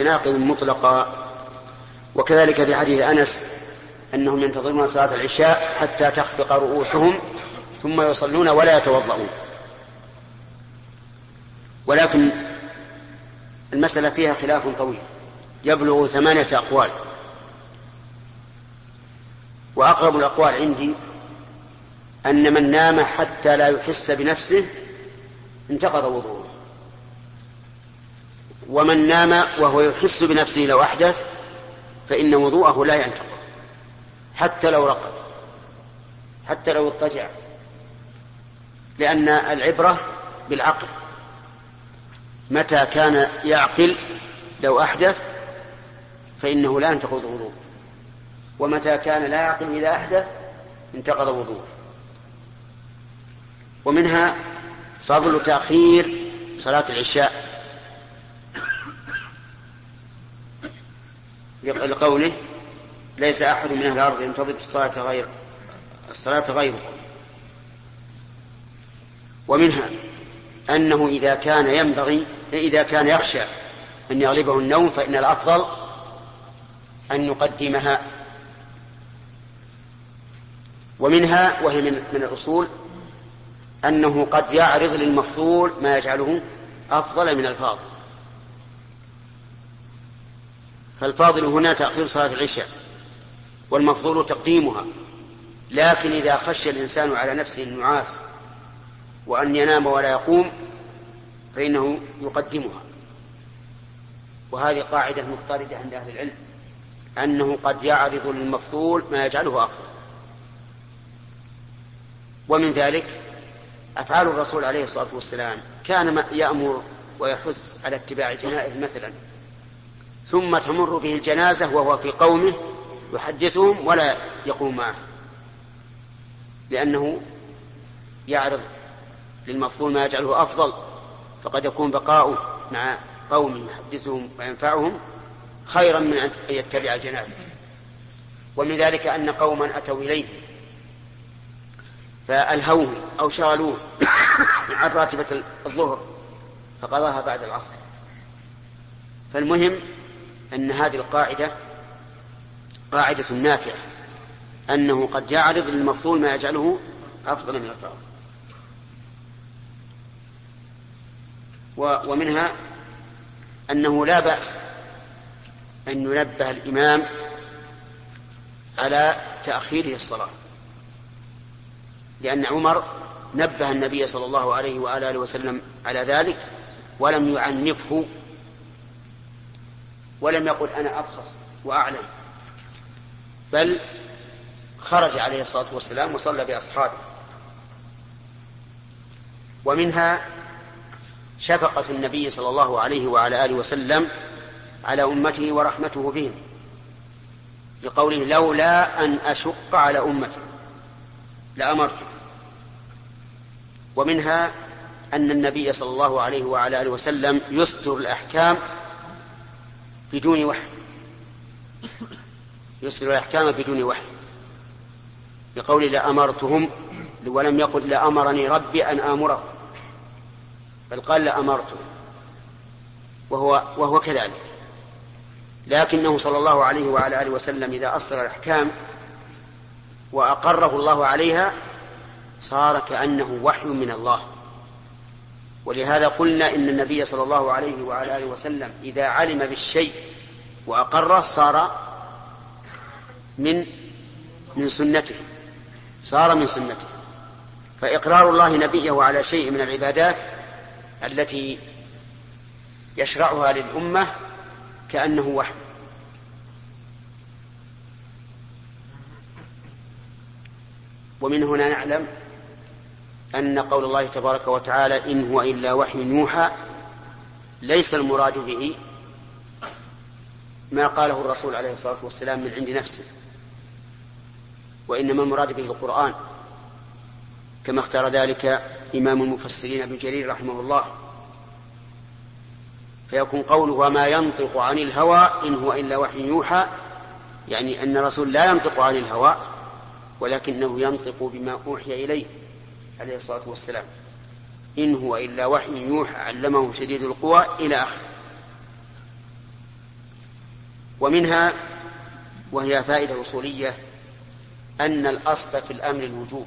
ناقض مطلقا وكذلك في حديث أنس أنهم ينتظرون صلاة العشاء حتى تخفق رؤوسهم ثم يصلون ولا يتوضؤون. ولكن المسألة فيها خلاف طويل. يبلغ ثمانية أقوال. وأقرب الأقوال عندي أن من نام حتى لا يحس بنفسه انتقض وضوءه. ومن نام وهو يحس بنفسه لو أحدث فإن وضوءه لا ينتقض حتى لو رقد. حتى لو اضطجع. لأن العبرة بالعقل. متى كان يعقل لو أحدث فإنه لا ينتقض وضوءه. ومتى كان لا يعقل إذا أحدث انتقض وضوءه. ومنها فضل تأخير صلاة العشاء. لقوله ليس أحد من أهل الأرض ينتظر الصلاة غير الصلاة غيركم ومنها أنه إذا كان ينبغي إذا كان يخشى أن يغلبه النوم فإن الأفضل أن يقدمها. ومنها وهي من, من الأصول أنه قد يعرض للمفضول ما يجعله أفضل من الفاضل. فالفاضل هنا تأخير صلاة العشاء والمفضول تقديمها. لكن إذا خشي الإنسان على نفسه النعاس وأن ينام ولا يقوم فإنه يقدمها. وهذه قاعدة مضطردة عند أهل العلم أنه قد يعرض للمفضول ما يجعله أفضل. ومن ذلك أفعال الرسول عليه الصلاة والسلام. كان يأمر ويحث على اتباع الجنائز مثلا ثم تمر به الجنازة وهو في قومه يحدثهم ولا يقوم معه. لأنه يعرض للمفضول ما يجعله أفضل فقد يكون بقاؤه مع قوم يحدثهم وينفعهم خيرا من أن يتبع الجنازة. ومن ذلك أن قوما أتوا إليه فألهوه أو شغلوه عن راتبة الظهر فقضاها بعد العصر. فالمهم أن هذه القاعدة قاعدة نافعة أنه قد يعرض للمفضول ما يجعله أفضل من الفاضل ومنها أنه لا بأس أن ينبه الإمام على تأخيره الصلاة لأن عمر نبه النبي صلى الله عليه وآله وسلم على ذلك ولم يعنفه ولم يقل أنا أبخص وأعلم بل خرج عليه الصلاة والسلام وصلى بأصحابه. ومنها شفقة النبي صلى الله عليه وعلى آله وسلم على أمته ورحمته بهم بقوله لولا أن أشق على أمتي لأمرته ومنها أن النبي صلى الله عليه وعلى آله وسلم يصدر الأحكام بدون وحي. يصدر الأحكام بدون وحي. بقول لأمرتهم ولم يقل لأمرني ربي أن آمره. بل قال لأمرتهم وهو وهو كذلك. لكنه صلى الله عليه وعلى آله وسلم إذا أصدر الأحكام وأقره الله عليها صار كأنه وحي من الله. ولهذا قلنا إن النبي صلى الله عليه وعلى آله وسلم إذا علم بالشيء وأقره صار من من سنته صار من سنته. فإقرار الله نبيه على شيء من العبادات التي يشرعها للأمة كأنه وحي. ومن هنا نعلم أن قول الله تبارك وتعالى إن هو إلا وحي يوحى ليس المراد به ما قاله الرسول عليه الصلاة والسلام من عند نفسه وإنما المراد به القرآن. كما اختار ذلك إمام المفسرين ابن جرير رحمه الله. فيكون قوله وما ينطق عن الهوى إن هو إلا وحي يوحى يعني أن الرسول لا ينطق عن الهوى ولكنه ينطق بما أوحي إليه. عليه الصلاة والسلام. إن هو إلا وحي يوحى علمه شديد القوى إلى آخره. ومنها وهي فائدة أصولية أن الأصل في الأمر الوجوب.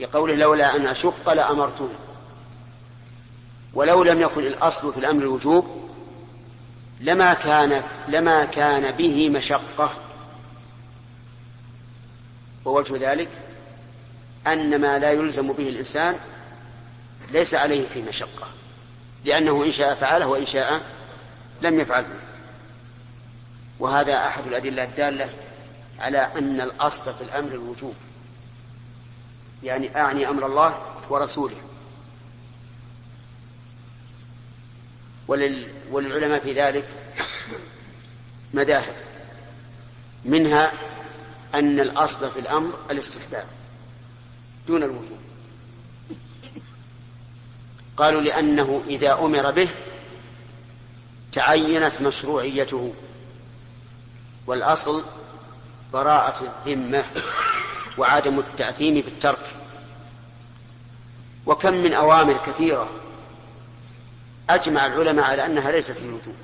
لقوله لولا أن أشق لأمرتهم ولو لم يكن الأصل في الأمر الوجوب لما كان لما كان به مشقة. ووجه ذلك أن ما لا يلزم به الإنسان ليس عليه في مشقة لأنه إن شاء فعله وإن شاء لم يفعله. وهذا أحد الأدلة الدالة على أن الأصل في الأمر الوجوب يعني أعني أمر الله ورسوله. ولل وللعلماء في ذلك مذاهب منها أن الأصل في الأمر الاستحباب. دون الوجوب. قالوا لأنه إذا أمر به تعينت مشروعيته. والأصل براءة الذمة وعدم التأثيم بالترك. وكم من أوامر كثيرة أجمع العلماء على أنها ليست للوجوب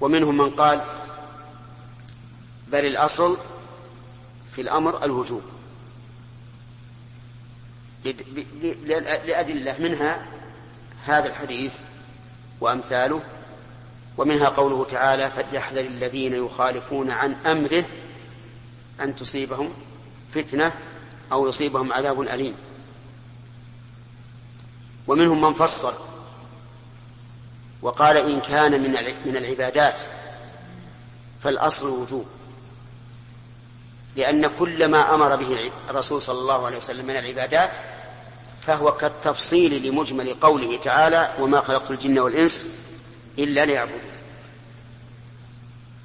ومنهم من قال بل الأصل في الأمر الوجوب. لأدلة منها هذا الحديث وأمثاله ومنها قوله تعالى فليحذر الذين يخالفون عن أمره أن تصيبهم فتنة أو يصيبهم عذاب أليم. ومنهم من فصل وقال إن كان من العبادات فالأصل الوجوب لأن كل ما أمر به الرسول صلى الله عليه وسلم من العبادات فهو كالتفصيل لمجمل قوله تعالى وما خلقت الجن والإنس إلا ليعبدون.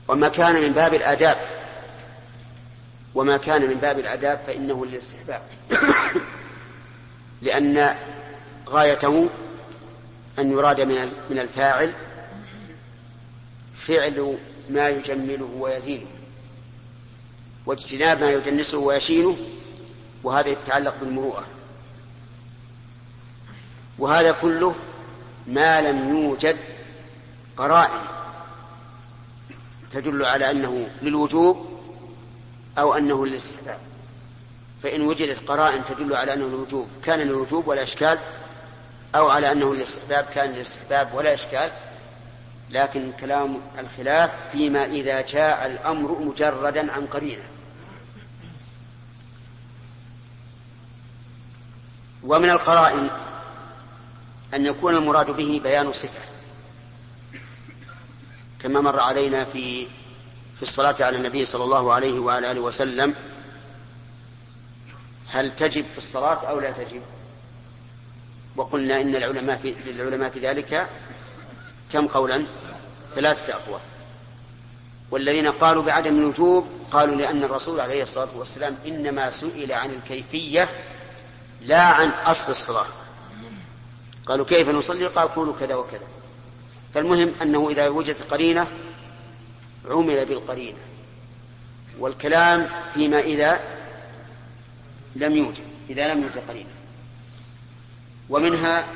وما كان من باب الآداب وما كان من باب الآداب فإنه للاستحباب. لأن غايته أن يراد من الفاعل فعل ما يجمله ويزينه واجتناب ما يدنسه ويشينه وهذا يتعلق بالمروءة. وهذا كله ما لم يوجد قرائن تدل على أنه للوجوب أو أنه للاستحباب. فإن وجدت قرائن تدل على أنه للوجوب كان للوجوب ولا إشكال أو على أنه للاستحباب كان للاستحباب ولا إشكال لكن كلام الخلاف فيما إذا جاء الأمر مجردا عن قرينة. ومن القرائن أن يكون المراد به بيان صفة. كما مر علينا في في الصلاة على النبي صلى الله عليه وعلى آله وسلم هل تجب في الصلاة أو لا تجب؟ وقلنا إن العلماء في للعلماء في ذلك كم قولا؟ ثلاثة أقوال. والذين قالوا بعدم الوجوب قالوا لأن الرسول عليه الصلاة والسلام إنما سئل عن الكيفية لا عن أصل الصلاة. قالوا كيف نصلي؟ قال قولوا كذا وكذا. فالمهم أنه إذا وجدت قرينة عمل بالقرينة. والكلام فيما إذا لم يوجد إذا لم يوجد قرينة. ومنها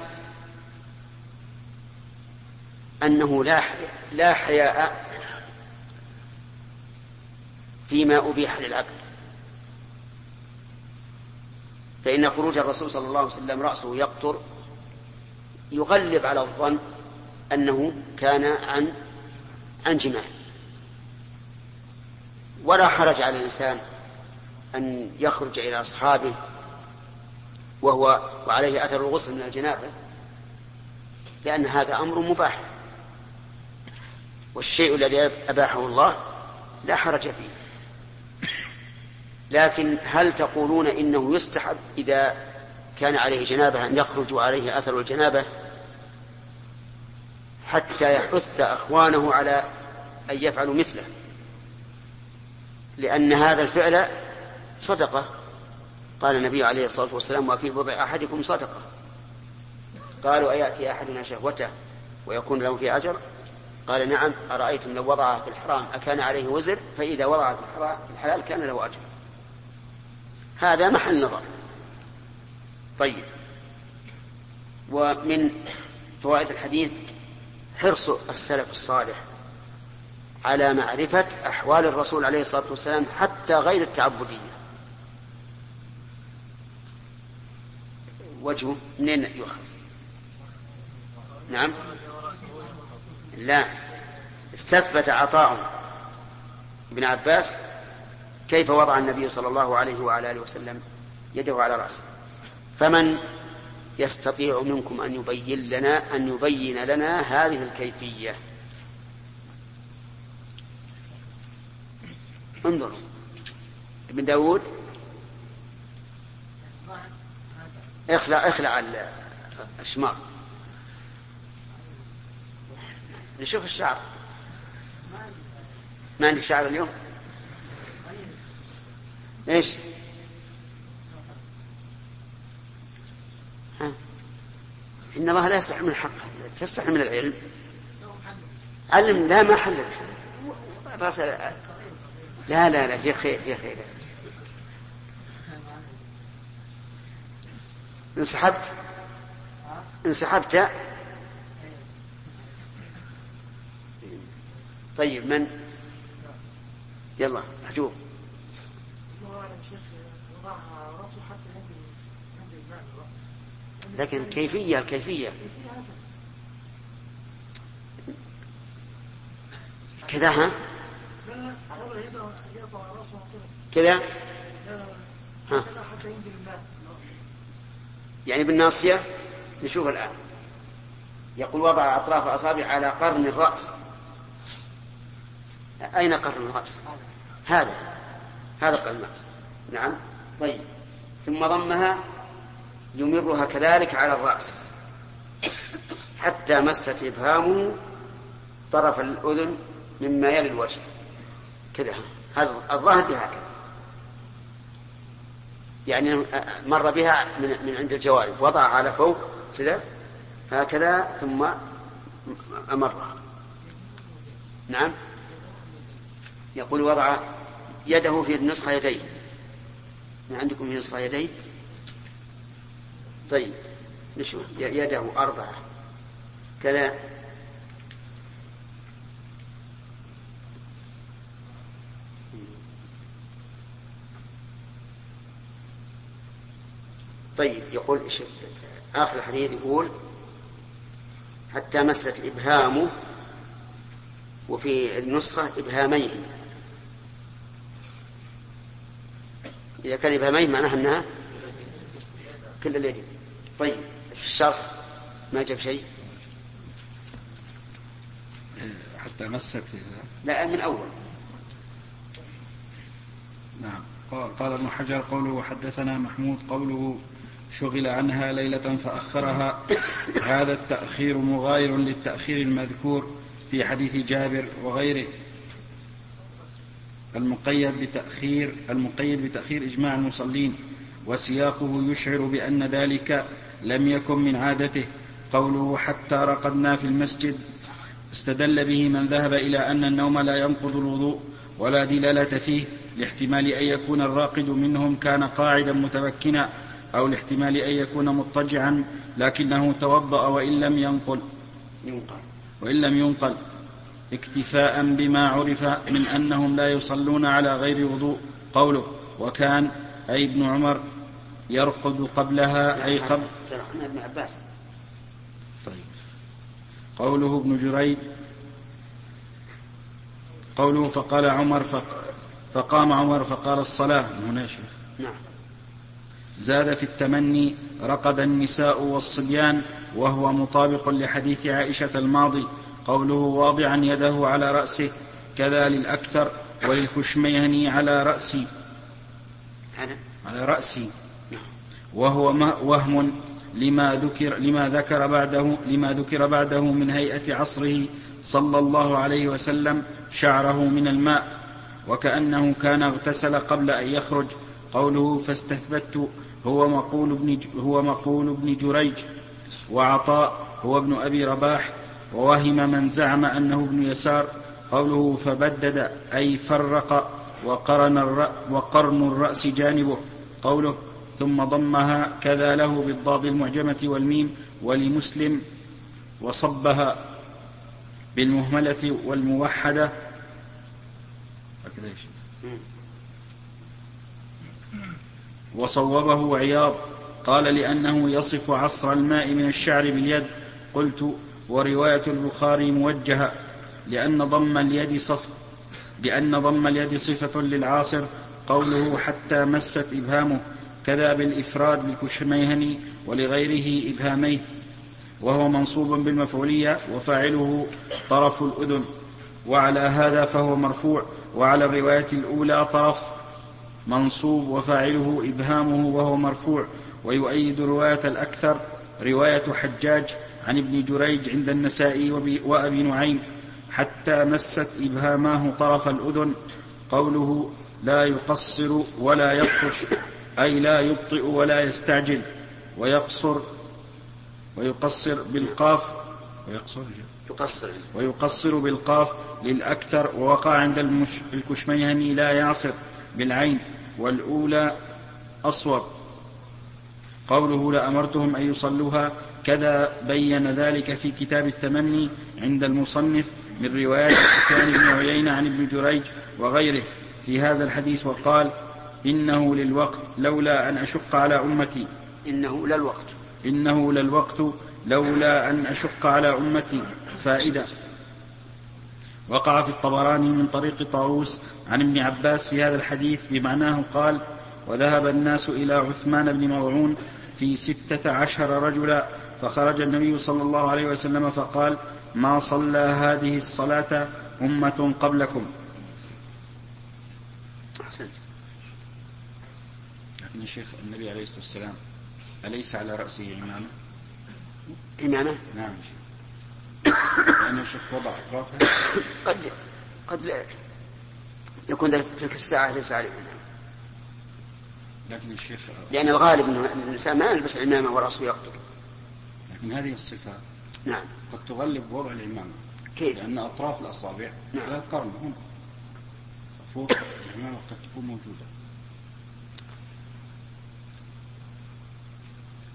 أنه لا لا حياء فيما أبيح للعبد. فإن خروج الرسول صلى الله عليه وسلم رأسه يقطر يغلب على الظن أنه كان عن عن جماع. ولا حرج على الإنسان أن يخرج إلى أصحابه وهو وعليه أثر الغسل من الجنابة لأن هذا أمر مباح. والشيء الذي أباحه الله لا حرج فيه. لكن هل تقولون إنه يستحب إذا كان عليه جنابة أن يخرج عليه أثر الجنابة حتى يحث أخوانه على أن يفعلوا مثله؟ لأن هذا الفعل صدقة. قال النبي عليه الصلاة والسلام وفي بضع أحدكم صدقة. قالوا أيأتي أحدنا شهوته ويكون له في أجر؟ قال نعم أرأيتم لو وضعها في الحرام أكان عليه وزر؟ فإذا وضعها في الحلال كان له أجر. هذا محل نظر. طيب. ومن فوائد الحديث حرص السلف الصالح على معرفة أحوال الرسول عليه الصلاة والسلام حتى غير التعبدية. وجهه منين يؤخذ؟ نعم. لا. استثبت عطاء. ابن عباس كيف وضع النبي صلى الله عليه وعلى آله وسلم يده على رأسه؟ فمن يستطيع منكم أن يبين لنا أن يبين لنا هذه الكيفية. انظروا. ابن داود؟ اخلع اخلع الشماغ. نشوف الشعر. ما عندك شعر اليوم؟ إيش؟ ها. إن الله لا يستحي من الحق. تستحي من العلم. علم لا ما حلل لا لا لا في خير في خير. انسحبت. انسحبت. طيب من؟ يلا لكن كيفية الكيفية. كذا ها؟ كذا؟ ها. يعني بالناصية نشوف الآن. يقول وضع أطراف أصابع على قرن الرأس. أين قرن الرأس؟ هذا. هذا قرن الرأس. نعم. طيب. ثم ضمها يمرها كذلك على الرأس. حتى مست إبهامه طرف الأذن مما يلي الوجه. كذا. هذا الظاهر بهكذا. يعني مر بها من, من عند الجوارب. وضع على فوق كذا. هكذا ثم أمرها. نعم. يقول وضع يده في نصف يديه. عندكم نصف يديه؟ طيب نشوف. يده أربعة. كذا. طيب يقول آخر الحديث يقول حتى مست إبهامه وفي النسخة إبهاميه إذا كان إبهامين معناها أنها كل اليدين طيب في الشرح ما جاب شيء؟ حتى مست لا من أول. نعم. قال ابن حجر قوله وحدثنا محمود قوله شغل عنها ليلة فأخرها. هذا التأخير مغاير للتأخير المذكور في حديث جابر وغيره. المقيد بتأخير المقيد بتأخير إجماع المصلين وسياقه يشعر بأن ذلك لم يكن من عادته. قوله حتى رقدنا في المسجد استدل به من ذهب إلى أن النوم لا ينقض الوضوء ولا دلالة فيه لاحتمال أن يكون الراقد منهم كان قاعدا متمكنا أو لاحتمال أن يكون مضطجعا لكنه توضأ وإن لم ينقل. وإن لم ينقل. اكتفاء بما عرف من أنهم لا يصلون على غير وضوء. قوله وكان أي ابن عمر يرقد قبلها أي قبل. ابن عباس. طيب. قوله ابن جريج. قوله فقال عمر فقام عمر فقال الصلاة هنا يا شيخ. نعم. زاد في التمني رقد النساء والصبيان وهو مطابق لحديث عائشة الماضي. قوله واضعا يده على رأسه كذا للأكثر وللكشميهني على رأسي. على رأسي. وهو وهم لما ذكر لما ذكر بعده لما ذكر بعده من هيئة عصره صلى الله عليه وسلم شعره من الماء. وكأنه كان اغتسل قبل أن يخرج. قوله فاستثبت هو مقول ابن هو مقول ابن جريج. وعطاء هو ابن أبي رباح. ووهم من زعم أنه ابن يسار قوله فبدد أي فرق وقرن, الرأ وقرن الرأس جانبه قوله ثم ضمها كذا له بالضاد المعجمة والميم ولمسلم وصبها بالمهملة والموحدة. وصوبه عياض قال لأنه يصف عصر الماء من الشعر باليد قلت ورواية البخاري موجهة لأن ضم اليد صف لأن ضم اليد صفة للعاصر قوله حتى مست إبهامه كذا بالإفراد لكشميهني ولغيره إبهاميه وهو منصوب بالمفعولية وفاعله طرف الأذن وعلى هذا فهو مرفوع وعلى الرواية الأولى طرف منصوب وفاعله إبهامه وهو مرفوع ويؤيد رواية الأكثر رواية حجاج عن ابن جريج عند النسائي وأبي نعيم حتى مست إبهاماه طرف الأذن. قوله لا يقصر ولا يبطش أي لا يبطئ ولا يستعجل ويقصر ويقصر بالقاف ويقصر يقصر. ويقصر بالقاف للأكثر ووقع عند الكشميهني لا يعصر بالعين والأولى أصوب قوله لأمرتهم أن يصلوها كذا بين ذلك في كتاب التمني عند المصنف من روايات سفيان بن عيينة عن ابن جريج وغيره في هذا الحديث وقال إنه للوقت لولا أن أشق على أمتي. إنه للوقت. إنه للوقت لولا أن أشق على أمتي. فائدة. وقع في الطبراني من طريق طاووس عن ابن عباس في هذا الحديث بمعناه قال وذهب الناس إلى عثمان بن مظعون في ستة عشر رجلا فخرج النبي صلى الله عليه وسلم فقال ما صلى هذه الصلاة أمة قبلكم. أحسنت. لكن يا شيخ النبي عليه الصلاة والسلام أليس على رأسه إمامة؟ إمامة؟ نعم يا شيخ. لأن الشيخ وضع أطرافها قد قد لا يكون تلك الساعة ليس عليه لكن الشيخ لأن الغالب أن الإنسان ما يلبس العمامة ورأسه يقطر لكن هذه الصفة نعم. قد تغلب وضع العمامة كيف؟ لأن أطراف الأصابع نعم. على القرن هنا فوق العمامة قد تكون موجودة.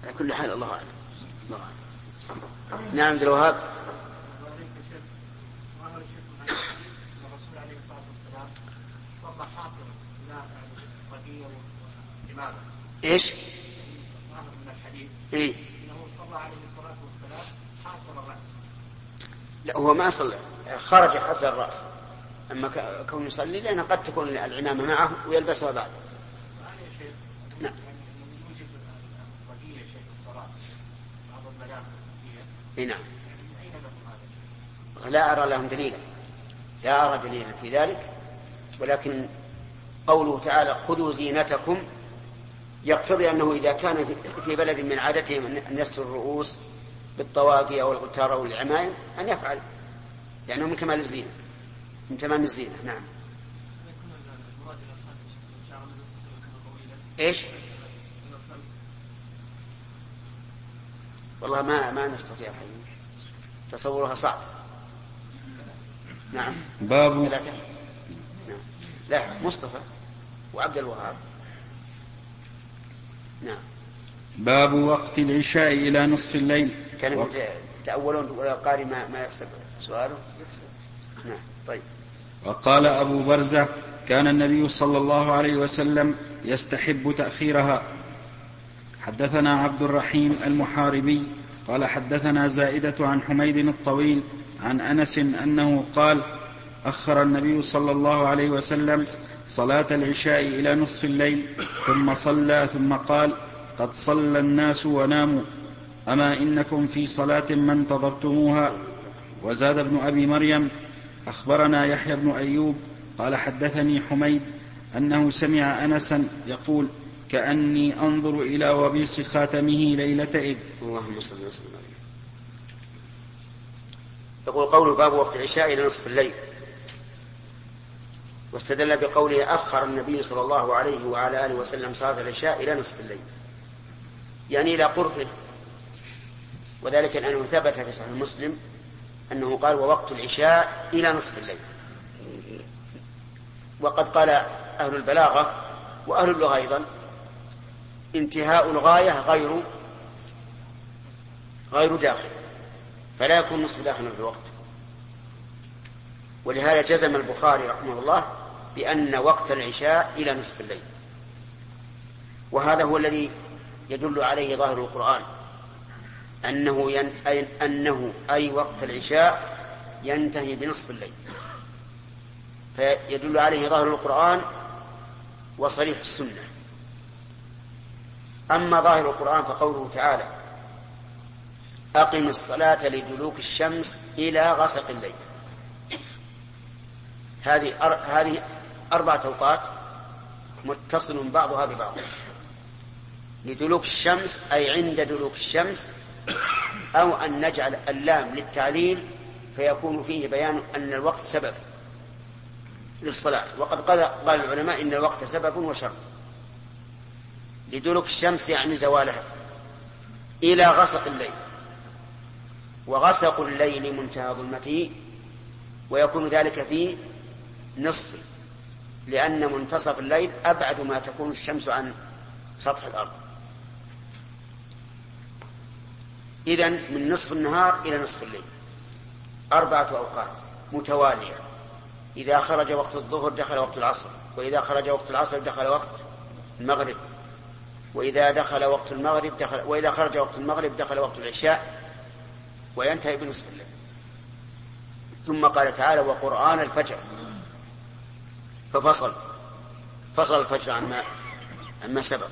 على كل حال الله أعلم. الله أعلم. نعم عبد الوهاب. إيش؟ من الحديث إيه إنه صلى عليه الصلاه والسلام حاصر الراس لا هو ما صلى. خرج حسن الرأس. أما كونه يصلي لأنه قد تكون العمامة معه ويلبسها بعد. نعم. نعم. لا أرى لهم دليلا. لا أرى دليلا في ذلك. ولكن قوله تعالى خذوا زينتكم. يقتضي أنه إذا كان في بلد من عادتهم أن يستر الرؤوس بالطواقي أو الغتار أو العمائم أن يفعل لأنه من كمال الزينة من تمام الزينة نعم. إيش؟ والله ما ما نستطيع حقيقة. تصورها صعب. نعم. باب ثلاثة نعم. لا مصطفى وعبد الوهاب. نعم. باب وقت العشاء إلى نصف الليل. كان و... تأولون ولا قاري ما, ما يحسب سؤاله؟ يحسب نعم طيب. وقال أبو برزة كان النبي صلى الله عليه وسلم يستحب تأخيرها. حدثنا عبد الرحيم المحاربي قال حدثنا زائدة عن حميد الطويل عن أنس أنه قال أخر النبي صلى الله عليه وسلم صلاة العشاء إلى نصف الليل ثم صلى ثم قال قد صلى الناس وناموا. أما إنكم في صلاة ما انتظرتموها وزاد ابن أبي مريم أخبرنا يحيى بن أيوب قال حدثني حميد أنه سمع أنسا يقول كأني أنظر إلى وبيص خاتمه ليلة إذ. اللهم صل وسلم عليه. يقول قول باب وقت العشاء إلى نصف الليل. واستدل بقوله أخر النبي صلى الله عليه وعلى آله وسلم صلاة العشاء إلى نصف الليل. يعني إلى قربه. وذلك لأنه ثبت في صحيح مسلم أنه قال ووقت العشاء إلى نصف الليل. وقد قال أهل البلاغة وأهل اللغة أيضا انتهاء الغاية غير غير داخل فلا يكون نصف داخلا في الوقت. ولهذا جزم البخاري رحمه الله بأن وقت العشاء إلى نصف الليل. وهذا هو الذي يدل عليه ظاهر القرآن. أنه ين... أي... أنه أي وقت العشاء ينتهي بنصف الليل. فيدل عليه ظاهر القرآن وصريح السنة. أما ظاهر القرآن فقوله تعالى أقم الصلاة لدلوك الشمس إلى غسق الليل. هذه أر... هذه أربعة أوقات متصل بعضها ببعض. لدلوك الشمس أي عند دلوك الشمس أو أن نجعل اللام للتعليل فيكون فيه بيان أن الوقت سبب للصلاة. وقد قال, العلماء إن الوقت سبب وشرط لدلوك الشمس يعني زوالها إلى غسق الليل. وغسق الليل منتهى ظلمته ويكون ذلك في نصفه لأن منتصف الليل أبعد ما تكون الشمس عن سطح الأرض. إذا من نصف النهار إلى نصف الليل. أربعة أوقات متوالية. إذا خرج وقت الظهر دخل وقت العصر وإذا خرج وقت العصر دخل وقت المغرب. وإذا دخل وقت المغرب دخل وإذا خرج وقت المغرب دخل وقت العشاء وينتهي بنصف الليل. ثم قال تعالى وقرآن الفجر. ففصل فصل الفجر عما عما سبق.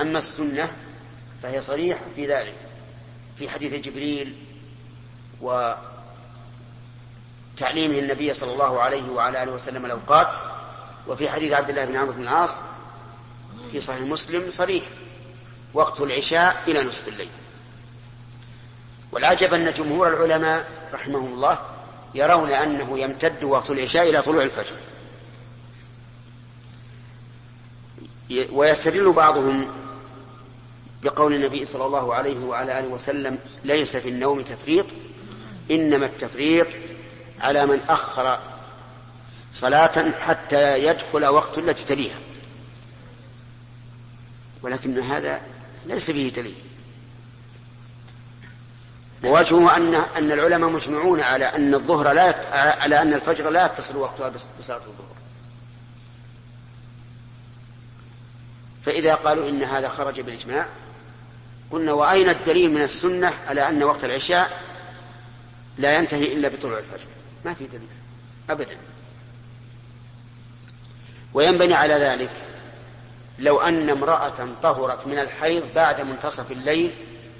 أما السنة فهي صريحة في ذلك. في حديث جبريل وتعليمه النبي صلى الله عليه وعلى آله وسلم الأوقات وفي حديث عبد الله بن عمرو بن العاص في صحيح مسلم صريح وقت العشاء إلى نصف الليل. والعجب أن جمهور العلماء رحمهم الله يرون أنه يمتد وقت العشاء إلى طلوع الفجر. ويستدل بعضهم بقول النبي صلى الله عليه وعلى آله وسلم ليس في النوم تفريط إنما التفريط على من أخر صلاة حتى يدخل وقت التي تليها. ولكن هذا ليس فيه دليل. ووجهه أن أن العلماء مجمعون على أن الظهر لا على أن الفجر لا يتصل وقتها بصلاة الظهر. فإذا قالوا إن هذا خرج بالإجماع قلنا وأين الدليل من السنة على أن وقت العشاء لا ينتهي إلا بطلوع الفجر؟ ما في دليل. أبدا. وينبني على ذلك لو أن امرأة طهرت من الحيض بعد منتصف الليل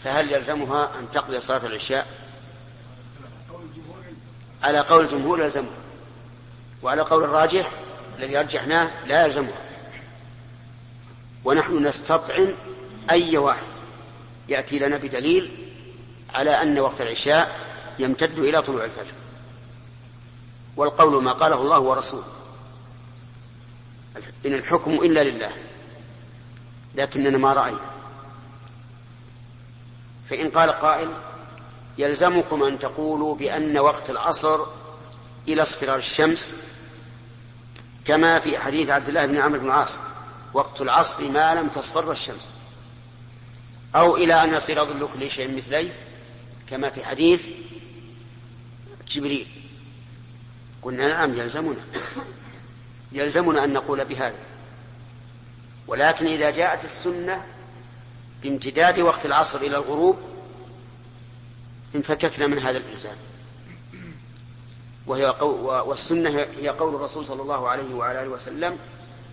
فهل يلزمها أن تقضي صلاة العشاء؟ على قول الجمهور يلزمها. وعلى قول الراجح الذي أرجحناه لا يلزمها. ونحن نستطعم أي واحد يأتي لنا بدليل على أن وقت العشاء يمتد إلى طلوع الفجر. والقول ما قاله الله ورسوله إن الحكم إلا لله لكننا ما رأينا. فإن قال قائل يلزمكم أن تقولوا بأن وقت العصر إلى اصفرار الشمس كما في حديث عبد الله بن عمرو بن العاص وقت العصر ما لم تصفر الشمس. أو إلى أن يصير ظل كل شيء مثليه كما في حديث جبريل. قلنا نعم يلزمنا. يلزمنا أن نقول بهذا. ولكن إذا جاءت السنة بامتداد وقت العصر إلى الغروب انفككنا من هذا الإلزام. وهي قو والسنة هي قول الرسول صلى الله عليه وعلى آله وسلم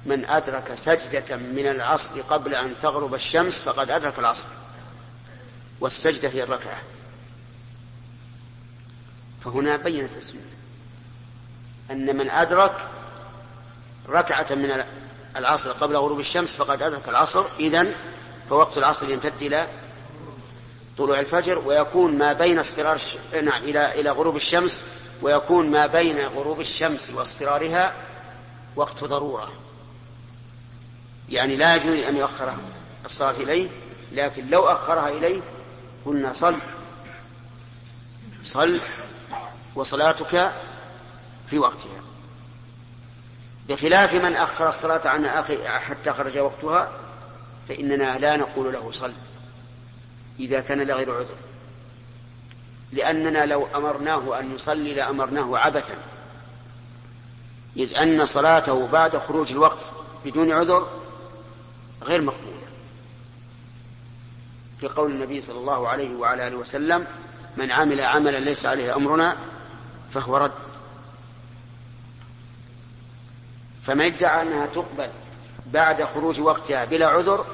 من أدرك سجدة من العصر قبل أن تغرب الشمس فقد أدرك العصر والسجدة هي الركعة. فهنا بينت السنة أن من أدرك ركعة من العصر قبل غروب الشمس فقد أدرك العصر إذن فوقت العصر يمتد إلى طلوع الفجر ويكون ما بين اصفرار نعم إلى إلى غروب الشمس ويكون ما بين غروب الشمس واصفرارها وقت ضرورة. يعني لا يجوز أن يؤخر الصلاة إليه لكن لو أخرها إليه قلنا صل. صل وصلاتك في وقتها. بخلاف من أخر الصلاة عن آخر حتى خرج وقتها فإننا لا نقول له صل إذا كان لغير عذر. لأننا لو أمرناه أن يصلي لأمرناه عبثا. إذ أن صلاته بعد خروج الوقت بدون عذر غير مقبولة في قول النبي صلى الله عليه وعلى آله وسلم من عمل عملا ليس عليه أمرنا فهو رد. فمن ادعى أنها تقبل بعد خروج وقتها بلا عذر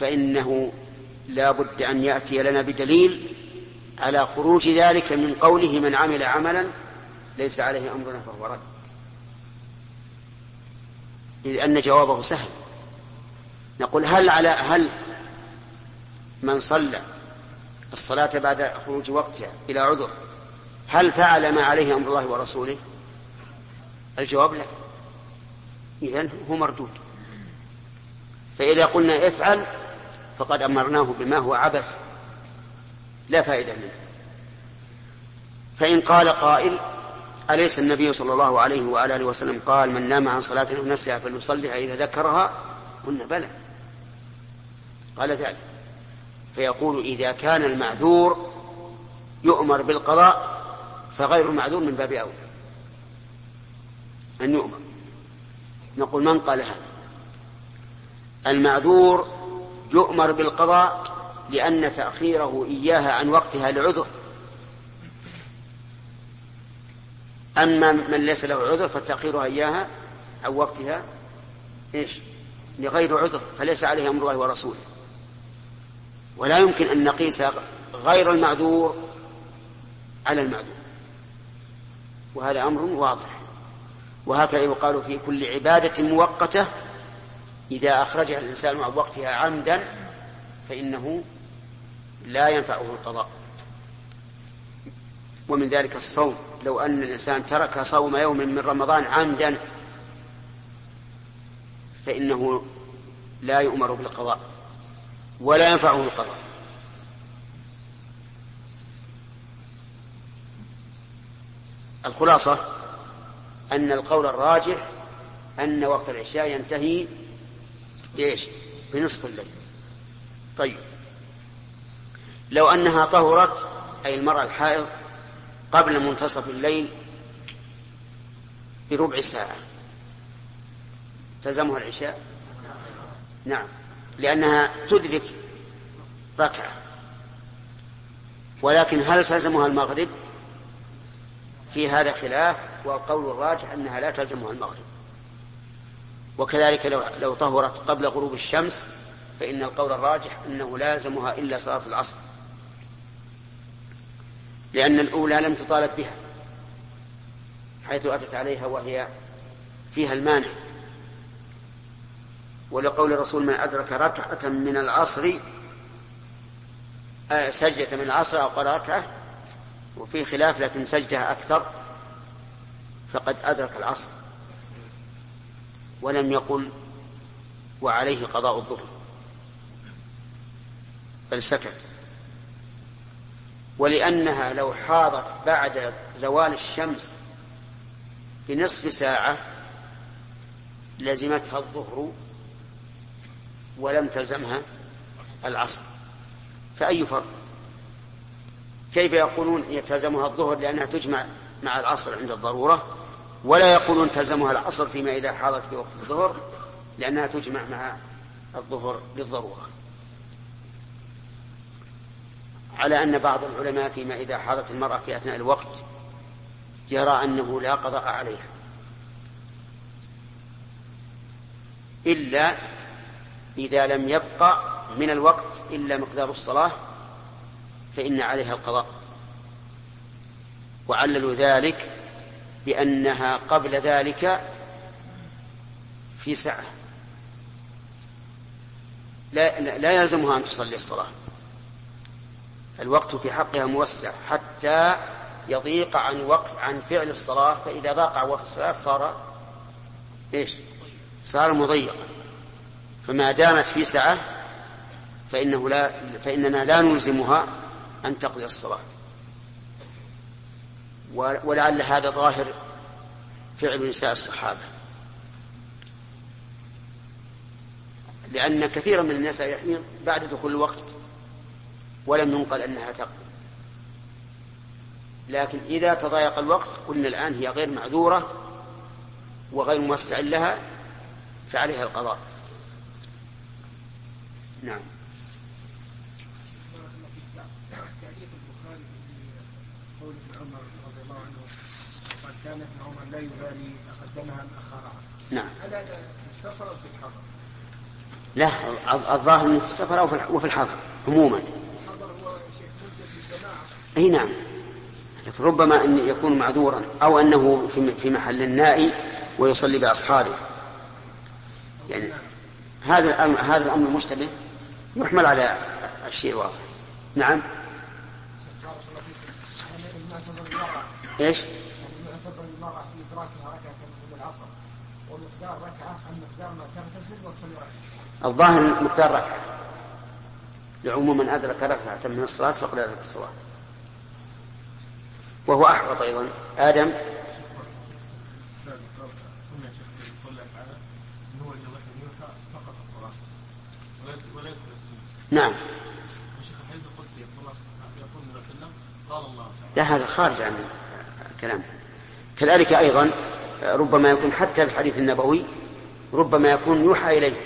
فإنه لا بد أن يأتي لنا بدليل على خروج ذلك من قوله من عمل عملا ليس عليه أمرنا فهو رد. إذ أن جوابه سهل. نقول هل على هل من صلى الصلاة بعد خروج وقتها إلى عذر؟ هل فعل ما عليه أمر الله ورسوله؟ الجواب لا. إذن هو مردود. فإذا قلنا افعل فقد أمرناه بما هو عبث. لا فائدة منه. فإن قال قائل أليس النبي صلى الله عليه وعلى آله وسلم قال من نام عن صلاة نسيها فليصليها إذا ذكرها؟ قلنا بلى. قال ذلك. فيقول إذا كان المعذور يؤمر بالقضاء فغير المعذور من باب أولى. أن يؤمر. نقول من قال هذا؟ المعذور يؤمر بالقضاء لأن تأخيره إياها عن وقتها لعذر. أما من ليس له عذر فتأخيرها إياها عن وقتها إيش؟ لغير عذر فليس عليه أمر الله ورسوله. ولا يمكن أن نقيس غير المعذور على المعذور. وهذا أمر واضح. وهكذا يقال في كل عبادة مؤقتة إذا أخرجها الإنسان عن وقتها عمدا فإنه لا ينفعه القضاء. ومن ذلك الصوم لو أن الإنسان ترك صوم يوم من رمضان عمدا فإنه لا يؤمر بالقضاء ولا ينفعه القضاء الخلاصة أن القول الراجح أن وقت العشاء ينتهي بإيش؟ بنصف الليل. طيب لو أنها طهرت أي المرأة الحائض قبل منتصف الليل بربع ساعة. تلزمها العشاء؟ نعم. لأنها تدرك ركعة. ولكن هل تلزمها المغرب؟ في هذا خلاف والقول الراجح أنها لا تلزمها المغرب. وكذلك لو, لو طهرت قبل غروب الشمس فإن القول الراجح أنه لا يلزمها إلا صلاة العصر. لأن الأولى لم تطالب بها حيث أتت عليها وهي فيها المانع. ولقول الرسول من أدرك ركعة من العصر آه، سجدة من العصر أو قال ركعة وفي خلاف لكن سجدة أكثر فقد أدرك العصر. ولم يقل وعليه قضاء الظهر بل سكت. ولأنها لو حاضت بعد زوال الشمس بنصف ساعة لزمتها الظهر ولم تلزمها العصر. فأي فرق؟ كيف يقولون يتلزمها الظهر لأنها تجمع مع العصر عند الضرورة ولا يقولون تلزمها العصر فيما إذا حاضت في وقت الظهر لأنها تجمع مع الظهر للضرورة؟ على أن بعض العلماء فيما إذا حاضت المرأة في أثناء الوقت يرى أنه لا قضاء عليها. إلا إذا لم يبقى من الوقت إلا مقدار الصلاة فإن عليها القضاء. وعللوا ذلك بأنها قبل ذلك في سعة لا, لا يلزمها أن تصلي الصلاة. الوقت في حقها موسع حتى يضيق عن وقت عن فعل الصلاة فإذا ضاق عن وقت الصلاة صار إيش؟ صار مضيقا. فما دامت في سعة فإنه لا فإننا لا نلزمها أن تقضي الصلاة. ولعل هذا ظاهر فعل نساء الصحابة. لأن كثيرا من الناس يحيض بعد دخول الوقت ولم ينقل أنها تقضي. لكن إذا تضايق الوقت قلنا الآن هي غير معذورة وغير موسع لها فعليها القضاء. نعم. كان ابن عمر لا يبالي اقدمها ام اخرها نعم هذا في السفر أو في الحضر؟ لا الظاهر في السفر أو وفي الحضر عموما. أي نعم. لكن ربما أن يكون معذورا أو أنه في محل النائي ويصلي بأصحابه. يعني هذا هذا الأمر المشتبه يحمل على الشيء الواضح نعم. إيش؟ في إدراكها ركعة من العصر ومقدار ركعة مقدار ما وتصلي ركعة الظاهر مقدار ركعة. لعموم من أدرك ركعة من الصلاة فقد أدرك الصلاة. وهو أحوط أيضا. آدم. نعم. لا هذا خارج عن الكلام. كذلك أيضا ربما يكون حتى في الحديث النبوي ربما يكون يوحى إليه.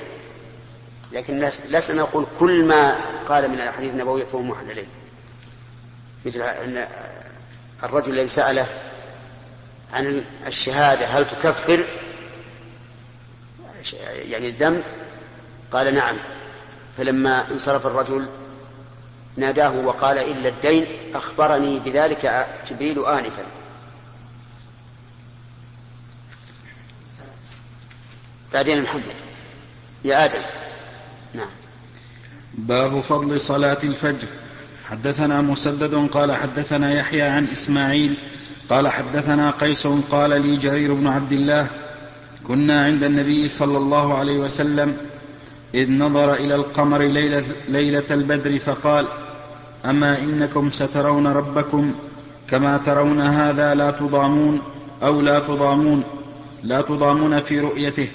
لكن لسنا نقول كل ما قال من الحديث النبوي فهو موحى إليه. مثل الرجل الذي سأله عن الشهادة هل تكفر؟ يعني الذنب قال نعم. فلما انصرف الرجل ناداه وقال إلا الدين أخبرني بذلك جبريل آنفا. بعدين محمد. يا آدم. نعم. باب فضل صلاة الفجر. حدثنا مسدد قال حدثنا يحيى عن إسماعيل قال حدثنا قيس قال لي جرير بن عبد الله كنا عند النبي صلى الله عليه وسلم إذ نظر إلى القمر ليلة, ليلة البدر فقال أما إنكم سترون ربكم كما ترون هذا لا تضامون أو لا تضامون لا تضامون في رؤيته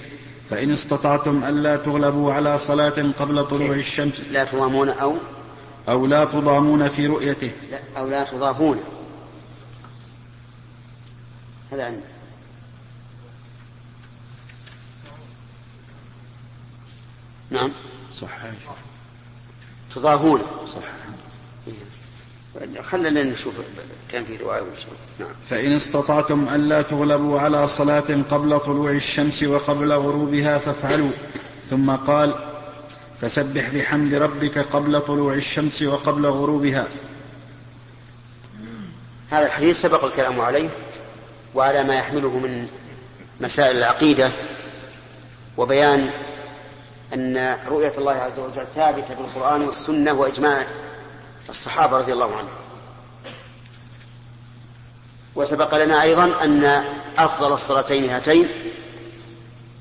فإن استطعتم ألا تغلبوا على صلاة قبل طلوع الشمس لا تضامون أو أو لا تضامون في رؤيته. لا أو لا تضاهون هذا عندنا نعم. صح تضاهون صح خلنا نشوف كان في رواية نعم. فإن استطعتم ألا تغلبوا على صلاة قبل طلوع الشمس وقبل غروبها فافعلوا. ثم قال فسبح بحمد ربك قبل طلوع الشمس وقبل غروبها. هذا الحديث سبق الكلام عليه وعلى ما يحمله من مسائل العقيدة وبيان أن رؤية الله عز وجل ثابتة بالقرآن والسنة وإجماع الصحابة رضي الله عنهم. وسبق لنا أيضا أن أفضل الصلاتين هاتين.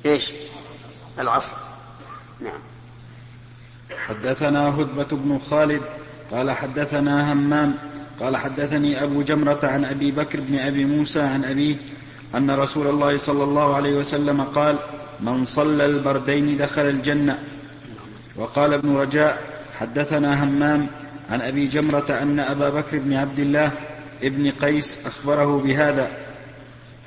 إيش؟ العصر. نعم. حدثنا هدبة بن خالد قال حدثنا همام قال حدثني أبو جمرة عن أبي بكر بن أبي موسى عن أبيه أن رسول الله صلى الله عليه وسلم قال من صلى البردين دخل الجنة. وقال ابن رجاء حدثنا همام عن أبي جمرة أن أبا بكر بن عبد الله ابن قيس أخبره بهذا.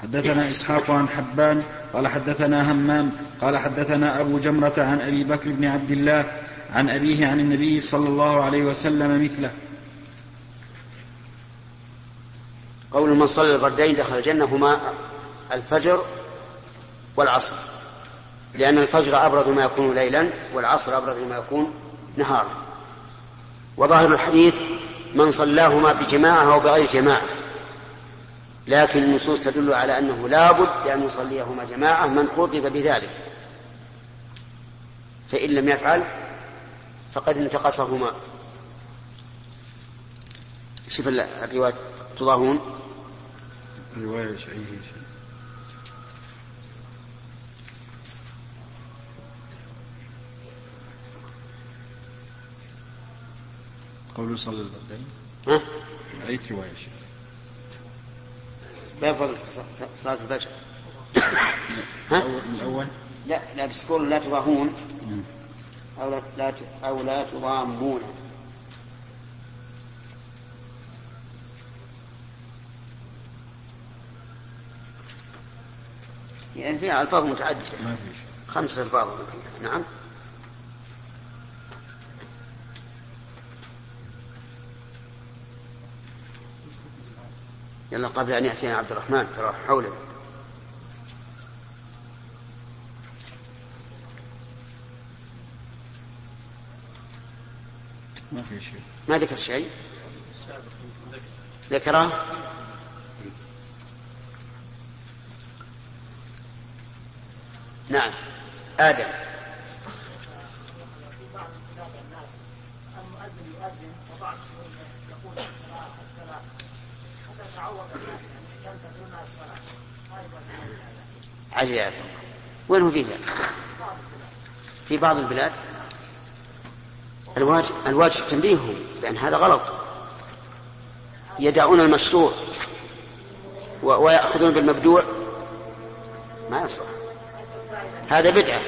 حدثنا إسحاق عن حبان قال حدثنا همام قال حدثنا أبو جمرة عن أبي بكر بن عبد الله عن أبيه عن النبي صلى الله عليه وسلم مثله. قول من صلى البردين دخل الجنة هما الفجر والعصر. لأن الفجر أبرد ما يكون ليلا والعصر أبرد ما يكون نهارا. وظاهر الحديث من صلاهما بجماعة أو بغير جماعة. لكن النصوص تدل على أنه لا بد أن يصليهما جماعة من خطب بذلك. فإن لم يفعل فقد انتقصهما. شوف الرواية تضاهون. الرواية شيء. قول صلى البردين ها؟ أي رواية شيخ باب فضل صلاة الفجر. ها؟ الأول لا لا بس قول لا تضاهون. أو لا أو لا تضامونه يعني فيها ألفاظ متعددة. خمسة ألفاظ. نعم. يلا قبل أن يأتينا عبد الرحمن ترى حولنا ما في شيء. ما ذكر شيء؟ ذكره؟ نعم. آدم. عجيب. وين هو فيها في بعض البلاد؟ الواجب الواجب تنبيههم بأن هذا غلط. يدعون المشروع ويأخذون بالمبدوع. ما يصلح. هذا بدعة.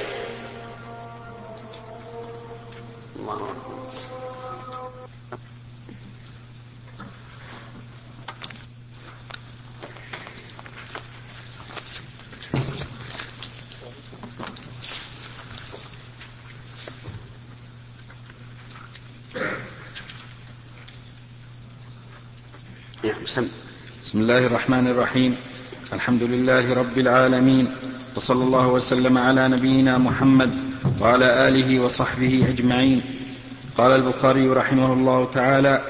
بسم الله الرحمن الرحيم الحمد لله رب العالمين وصلى الله وسلم على نبينا محمد وعلى اله وصحبه اجمعين قال البخاري رحمه الله تعالى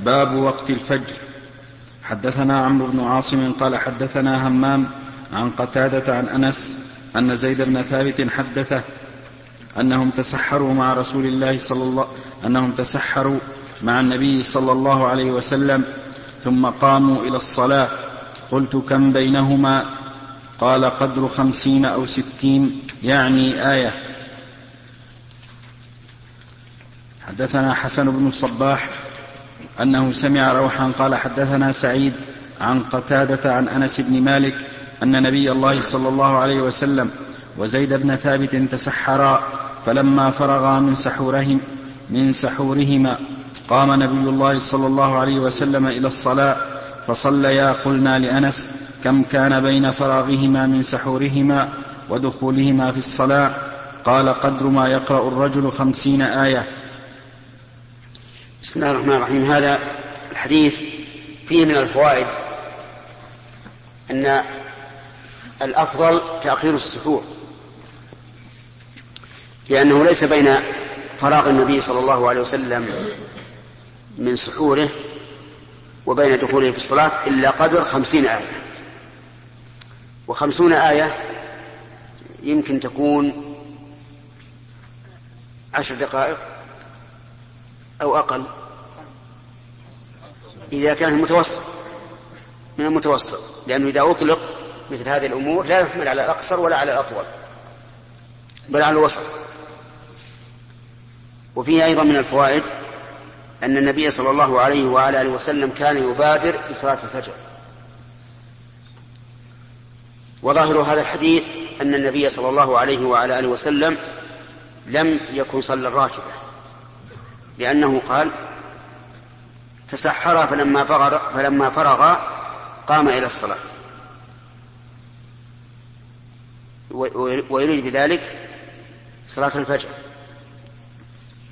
باب وقت الفجر حدثنا عمرو بن عاصم قال حدثنا همام عن قتاده عن انس ان زيد بن ثابت حدثه انهم تسحروا مع رسول الله صلى الله انهم تسحروا مع النبي صلى الله عليه وسلم ثم قاموا إلى الصلاة. قلت كم بينهما؟ قال قدر خمسين أو ستين يعني آية. حدثنا حسن بن الصباح أنه سمع روحا قال حدثنا سعيد عن قتادة عن أنس بن مالك أن نبي الله صلى الله عليه وسلم وزيد بن ثابت تسحرا فلما فرغا من سحورهم من سحورهما قام نبي الله صلى الله عليه وسلم إلى الصلاة فصليا قلنا لأنس كم كان بين فراغهما من سحورهما ودخولهما في الصلاة؟ قال قدر ما يقرأ الرجل خمسين آية. بسم الله الرحمن الرحيم. هذا الحديث فيه من الفوائد أن الأفضل تأخير السحور لأنه ليس بين فراغ النبي صلى الله عليه وسلم من سحوره وبين دخوله في الصلاة إلا قدر خمسين آية. وخمسون آية يمكن تكون عشر دقائق أو أقل. إذا كان المتوسط من المتوسط. لأنه إذا أطلق مثل هذه الأمور لا يحمل على الأقصر ولا على الأطول بل على الوسط. وفيه أيضا من الفوائد أن النبي صلى الله عليه وعلى آله وسلم كان يبادر بصلاة الفجر. وظاهر هذا الحديث أن النبي صلى الله عليه وعلى آله وسلم لم يكن صلى الراتبة لأنه قال تسحر فلما فرغ, فلما فرغ قام إلى الصلاة. ويريد بذلك صلاة الفجر.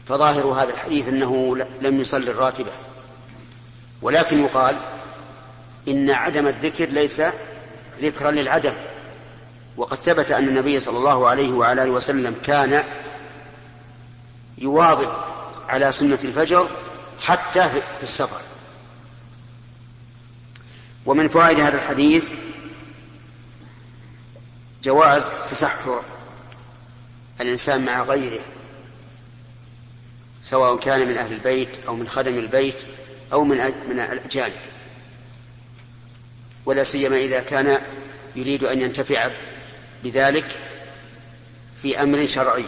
فظاهر هذا الحديث أنه لم يصلي الراتبة. ولكن يقال إن عدم الذكر ليس ذكرا للعدم. وقد ثبت أن النبي صلى الله عليه وعلى آله وسلم كان يواظب على سنة الفجر حتى في السفر. ومن فوائد هذا الحديث جواز تسحر الإنسان مع غيره. سواء كان من أهل البيت أو من خدم البيت أو من من الأجانب. ولا سيما إذا كان يريد أن ينتفع بذلك في أمر شرعي.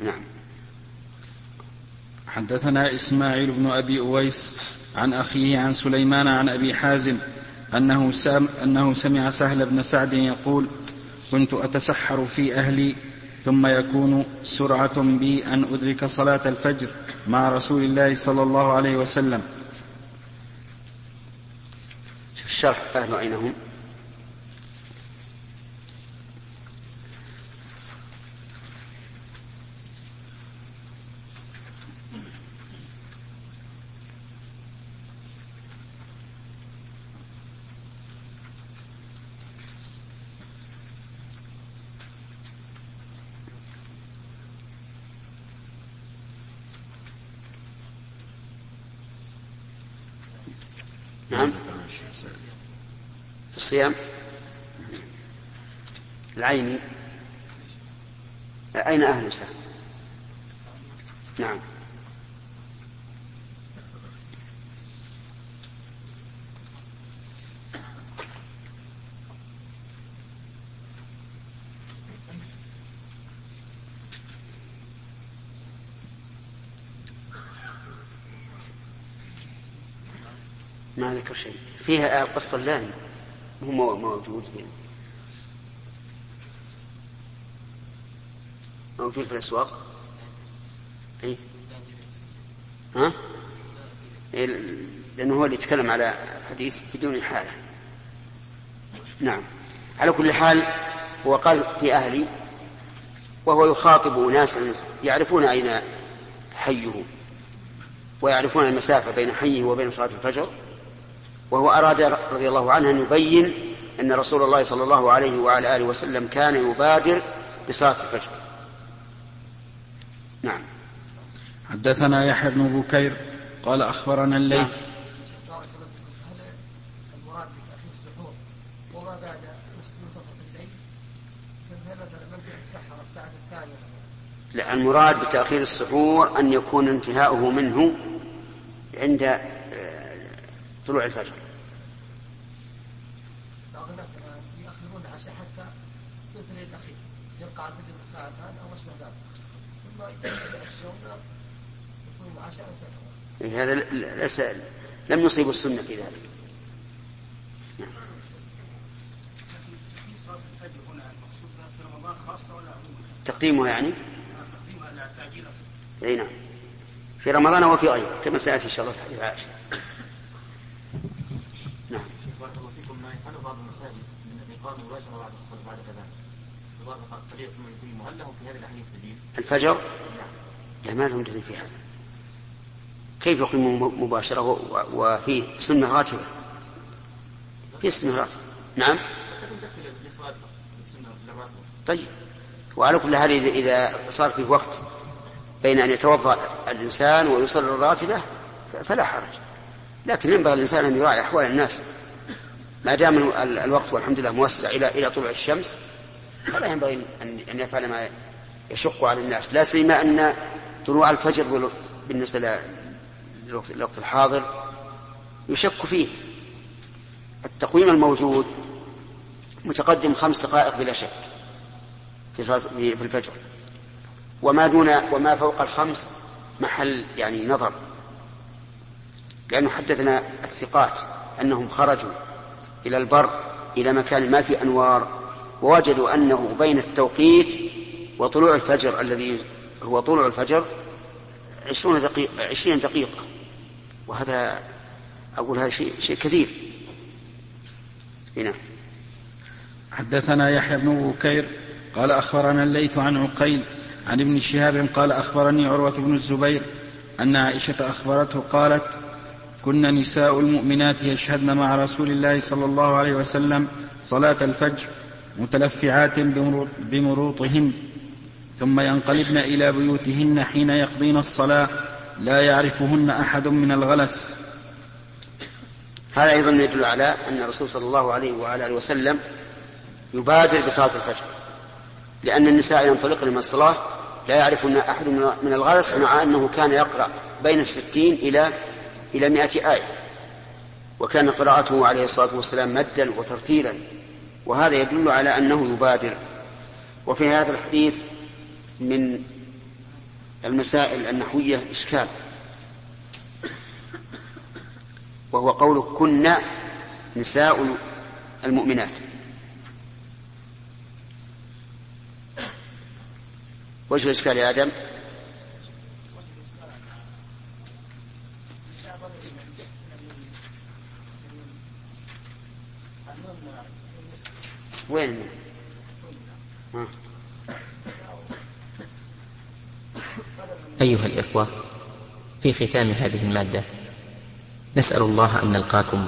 نعم. حدثنا إسماعيل بن أبي أويس عن أخيه عن سليمان عن أبي حازم أنه, سام أنه سمع سهل بن سعد يقول كنت أتسحر في أهلي ثم يكون سرعة بي أن أدرك صلاة الفجر مع رسول الله صلى الله عليه وسلم. الشرح أهل أين هم نعم في الصيام العيني أين أهل سهم نعم. ما ذكر شيء. فيها القسطلاني هو موجود. موجود في الأسواق. أي ها؟ إيه لأنه هو اللي يتكلم على الحديث بدون حالة نعم. على كل حال هو قال في أهلي وهو يخاطب ناسا يعرفون أين حيه ويعرفون المسافة بين حيه وبين صلاة الفجر. وهو أراد رضي الله عنه أن يبين أن رسول الله صلى الله عليه وعلى آله وسلم كان يبادر بصلاة الفجر. نعم. حدثنا يحيى بن بكير قال أخبرنا الليث. نعم. لا المراد بتأخير السحور أن يكون انتهاؤه منه عند آه، طلوع الفجر يبقى على الفجر ساعتان أو اشبه ذلك ثم يتعشون يكون عشاء سفرا هذا ليس لم يصيب السنة في ذلك. نعم. تقديمها يعني؟ اي نعم. في رمضان وفي غيره كما سيأتي إن شاء الله في حديث عائشة. نعم. بارك الله فيكم. ما يفعله بعض المساجد من الإقامة مباشره بعد الصلاة بعد كذا؟ الفجر؟ لا ما لهم دليل في هذا. كيف يقيم مباشرة؟ وفيه سنة راتبة. في سنة راتبة. نعم؟ طيب. وعلى كل حال إذا صار فيه وقت بين أن يتوضأ الإنسان ويصلي الراتبة فلا حرج. لكن ينبغي الإنسان أن يراعي أحوال الناس. ما دام الوقت والحمد لله موسع إلى إلى طلوع الشمس فلا ينبغي أن يفعل ما يشق على الناس. لا سيما أن طلوع الفجر بالنسبة للوقت الحاضر يشك فيه. التقويم الموجود متقدم خمس دقائق بلا شك في في الفجر. وما دون وما فوق الخمس محل يعني نظر. لأنه حدثنا الثقات أنهم خرجوا إلى البر إلى مكان ما في أنوار ووجدوا أنه بين التوقيت وطلوع الفجر الذي هو طلوع الفجر عشرون دقيقة عشرين دقيقة. وهذا أقول هذا شيء, شيء كثير. هنا حدثنا يحيى بن بكير قال أخبرنا الليث عن عقيل عن ابن شهاب قال أخبرني عروة بن الزبير أن عائشة أخبرته قالت كن نساء المؤمنات يشهدن مع رسول الله صلى الله عليه وسلم صلاة الفجر متلفعات بمروطهن ثم ينقلبن إلى بيوتهن حين يقضين الصلاة لا يعرفهن أحد من الغلس. هذا أيضا يدل على أن الرسول صلى الله عليه وعلى آله وسلم يبادر بصلاة الفجر لأن النساء ينطلقن من الصلاة لا يعرفهن أحد من الغلس مع أنه كان يقرأ بين الستين إلى إلى مائة آية. وكان قراءته عليه الصلاة والسلام مدا وترتيلا. وهذا يدل على أنه يبادر. وفي هذا الحديث من المسائل النحوية إشكال. وهو قول كنا نساء المؤمنات. وجه الإشكال يا آدم؟ وين؟ ها. أيها الإخوة في ختام هذه المادة نسأل الله أن نلقاكم